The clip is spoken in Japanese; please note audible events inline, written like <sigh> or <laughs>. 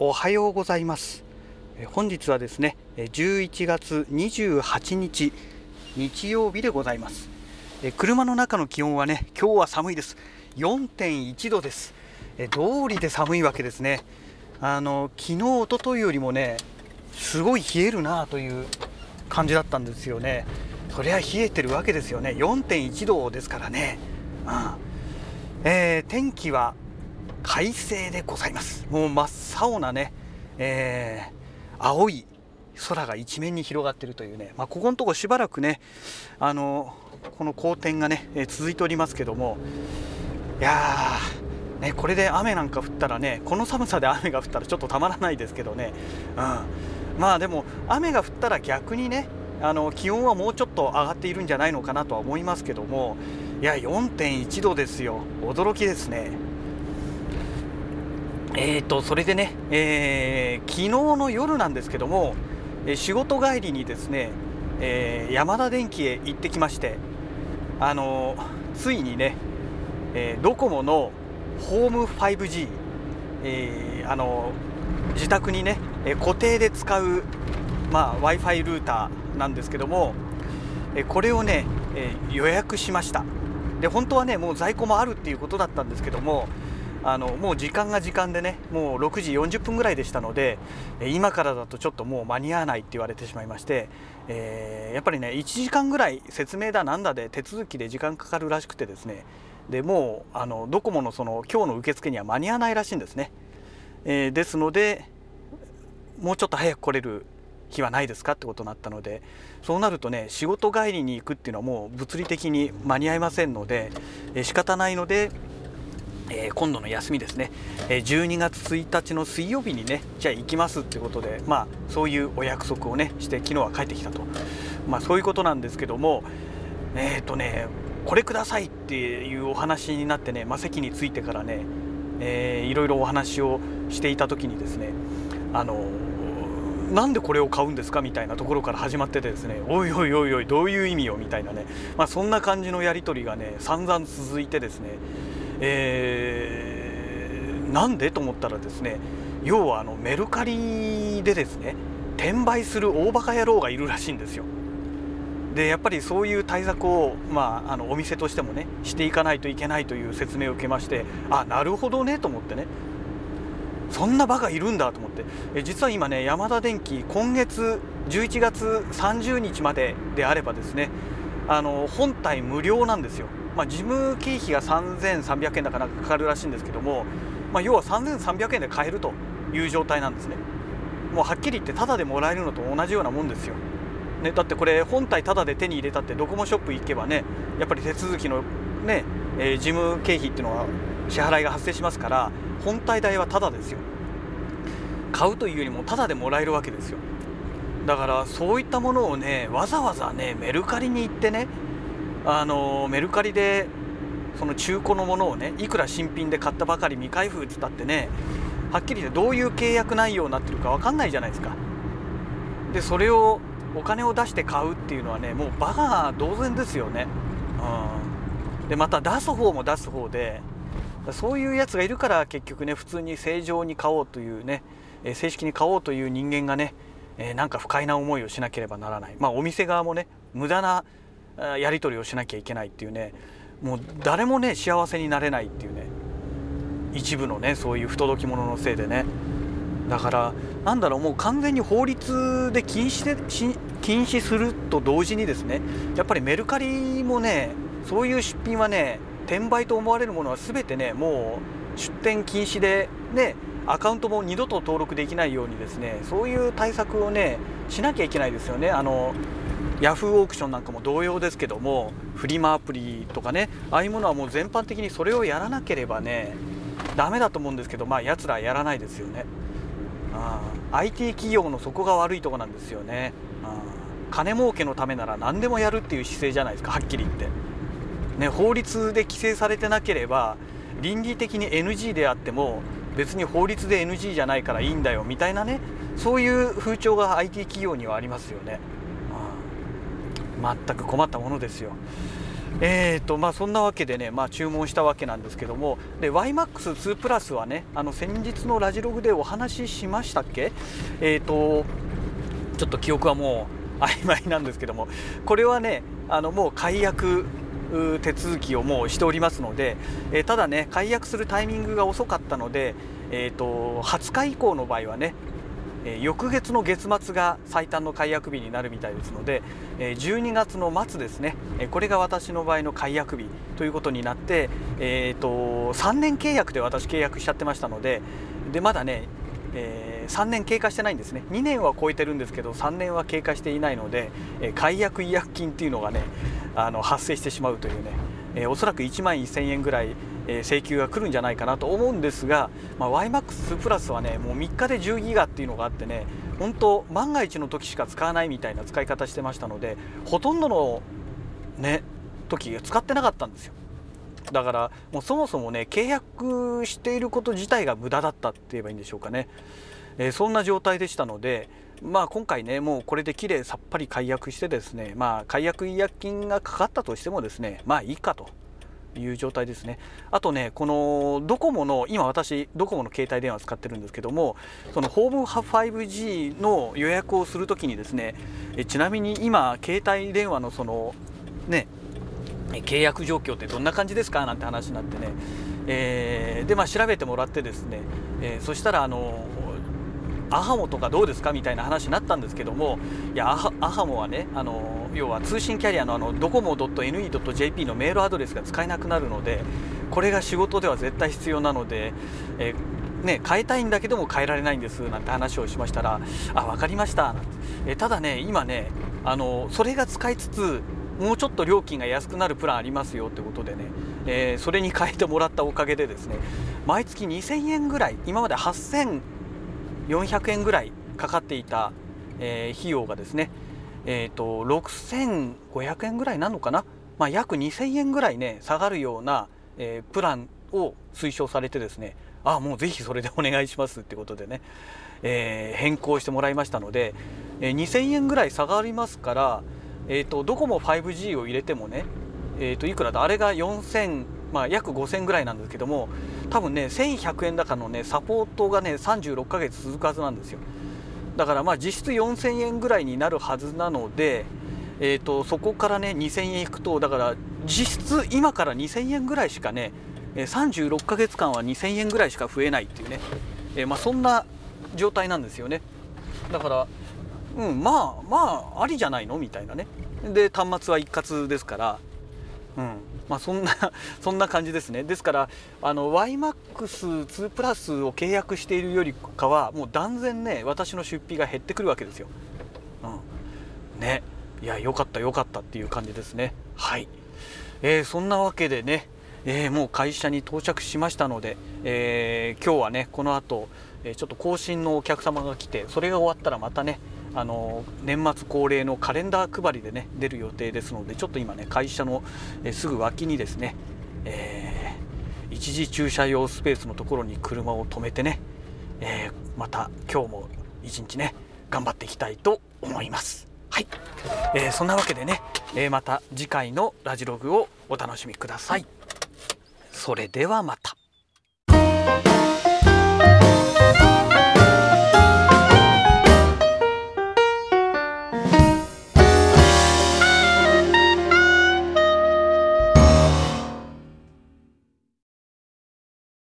おはようございます。本日はですね11月28日日曜日でございます。車の中の気温はね今日は寒いです。4.1度です。道理で寒いわけですね。あの昨日一昨日よりもねすごい冷えるなという感じだったんですよね。そりゃ冷えてるわけですよね。4.1度ですからね、うん。えー、天気は快晴でございます。もう真っ青なね、えー、青い空が一面に広がっているというね、まあ、ここのとこしばらくねあのこの好天がね、えー、続いておりますけども。いやーね、これで雨なんか降ったらねこの寒さで雨が降ったらちょっとたまらないですけどね、うん、まあでも雨が降ったら逆にねあの気温はもうちょっと上がっているんじゃないのかなとは思いますけども。いや4.1度ですよ。驚きですね。えーとそれでね、えー、昨日の夜なんですけどもえ仕事帰りにですね、えー、山田電機へ行ってきましてあのついにね、えー、ドコモのホーム 5G、えー、あの自宅にねえ固定で使う、まあ、w i f i ルーターなんですけどもえこれをねえ予約しました。で本当はねもう在庫もあるっていうことだったんですけどもあのもう時間が時間でねもう6時40分ぐらいでしたので今からだとちょっともう間に合わないって言われてしまいまして、えー、やっぱりね1時間ぐらい説明だなんだで手続きで時間かかるらしくてですねでもうあのドコモのその今日の受付には間に合わないらしいんですね、えー、ですのでもうちょっと早く来れる日はないですかってことになったのでそうなるとね仕事帰りに行くっていうのはもう物理的に間に合いませんので、えー、仕方ないので、えー、今度の休みですね、えー、12月1日の水曜日にねじゃあ行きますってことでまあそういうお約束をねして昨日は帰ってきたと。まあそういうことなんですけどもえっ、ー、とねこれくださいっていうお話になってね、まあ、席に着いてからね、えー、いろいろお話をしていた時にですねあのなんでこれを買うんですかみたいなところから始まっててですねおいおいおいおいどういう意味よみたいなね、まあ、そんな感じのやり取りがね散々続いてですね、えー、なんでと思ったらですね要はあのメルカリでですね転売する大バカ野郎がいるらしいんですよ。でやっぱりそういう対策を、まあ、あのお店としてもねしていかないといけないという説明を受けましてあなるほどねと思ってね。そんなバカいるんだと思って。え実は今ねヤマダ電機今月11月30日までであればですねあの本体無料なんですよ、まあ、事務経費が3300円だかなんかかかるらしいんですけども、まあ、要は3300円で買えるという状態なんですね。もうはっきり言ってタダでもらえるのと同じようなもんですよ。ね、だってこれ本体タダで手に入れたってドコモショップ行けばねやっぱり手続きのね、えー、事務経費っていうのは支払いが発生しますから本体代はタダですよ。買うというよりもタダでもらえるわけですよ。だからそういったものをねわざわざねメルカリに行ってねあのメルカリでその中古のものをねいくら新品で買ったばかり未開封っつったってねはっきり言ってどういう契約内容になってるか分かんないじゃないですか。でそれをお金を出して買うっていうのはねもうバカ同然ですよね、うん、でまた出す方も出す方でそういうやつがいるから結局ね普通に正常に買おうというね正式に買おうという人間がねなんか不快な思いをしなければならない。まあお店側もね無駄なやり取りをしなきゃいけないっていうね。もう誰もね幸せになれないっていうね。一部のねそういう不届き者のせいでね。だからなんだろうもう完全に法律で禁止で禁止すると同時にですねやっぱりメルカリもねそういう出品はね転売と思われるものは全てねもう出店禁止でねアカウントも二度と登録できないようにですねそういう対策をねしなきゃいけないですよね。あのヤフーオークションなんかも同様ですけどもフリマアプリとかねああいうものはもう全般的にそれをやらなければねダメだと思うんですけどまあやつらやらないですよね。あ IT 企業の底が悪いとこなんですよね。あ金儲けのためなら何でもやるっていう姿勢じゃないですかはっきり言って。ね、法律で規制されてなければ倫理的に NG であっても別に法律で NG じゃないからいいんだよみたいなねそういう風潮が IT 企業にはありますよね、全く困ったものですよ。えーとまあ、そんなわけでね、まあ、注文したわけなんですけども YMAX2 プラスはねあの先日のラジログでお話ししましたっけ？えーとちょっと記憶はもう曖昧なんですけどもこれはねあのもう解約手続きをもうしておりますので、えー、ただね解約するタイミングが遅かったので、えーと20日以降の場合はねえ翌月の月末が最短の解約日になるみたいですので、え12月の末ですね、えこれが私の場合の解約日ということになって、えーと、3年契約で私契約しちゃってましたのででまだね、えー、3年経過してないんですね。2年は超えてるんですけど3年は経過していないので、え解約違約金っていうのがねあの発生してしまうというね、え、おそらく1万1000円ぐらいえ請求が来るんじゃないかなと思うんですが、まあ、YMAX プラスはねもう3日で10ギガっていうのがあってね本当万が一の時しか使わないみたいな使い方してましたのでほとんどのね時使ってなかったんですよ。だからもうそもそもね契約していること自体が無駄だったって言えばいいんでしょうかね、えー、そんな状態でしたのでまあ今回ねもうこれできれいさっぱり解約してですねまあ解約違約金がかかったとしてもですねまあいいかと。いう状態ですね。あとねこのドコモの今私ドコモの携帯電話使ってるんですけどもそのホーム 5G の予約をするときにですねえちなみに今携帯電話のそのね契約状況ってどんな感じですか？なんて話になってね、えー、でまあ調べてもらってですね、えー、そしたらあのアハモとかどうですか？みたいな話になったんですけどもいやアハモはねあの要は通信キャリアのあのドコモ .ne.jp のメールアドレスが使えなくなるのでこれが仕事では絶対必要なので、えー、ね、変えたいんだけども変えられないんですなんて話をしましたら「あ分かりました」、えー、ただね今ねあのそれが使いつつもうちょっと料金が安くなるプランありますよってことでね、えー、それに変えてもらったおかげでですね毎月2000円ぐらい今まで8400円ぐらいかかっていた、えー、費用がですね、えーと、6500円ぐらいなのかな、まあ、約2000円ぐらいね下がるような、えー、プランを推奨されてですねああもうぜひそれでお願いしますってことでね、えー、変更してもらいましたので、えー、2000円ぐらい下がりますから、えーと、どこも 5G を入れてもね、えーといくらだ？あれが4000まあ、約5000ぐらいなんですけども多分ね1100円高のねサポートがね36ヶ月続くはずなんですよ。だからまあ実質4000円ぐらいになるはずなので、えーと、そこからね2000円いくとだから実質今から2000円ぐらいしかね36ヶ月間は2000円ぐらいしか増えないっていうね、えー、まあ、そんな状態なんですよね。だからうんまあまあありじゃないの？みたいなね。で端末は一括ですからうん。まあ、そんな <laughs> そんな感じですね。ですからあの YMAX2 プラスを契約しているよりかはもう断然ね私の出費が減ってくるわけですよ、うん、ね。いや良かった良かったっていう感じですね。はい、えー、そんなわけでね、えー、もう会社に到着しましたので、えー、今日はねこの後ちょっと更新のお客様が来てそれが終わったらまたねあの年末恒例のカレンダー配りでね出る予定ですのでちょっと今ね会社のえすぐ脇にですね、えー、一時駐車用スペースのところに車を止めてね、えー、また今日も一日ね頑張っていきたいと思います。はい、えー、そんなわけでね、えまた次回のラジログをお楽しみください。それではまた。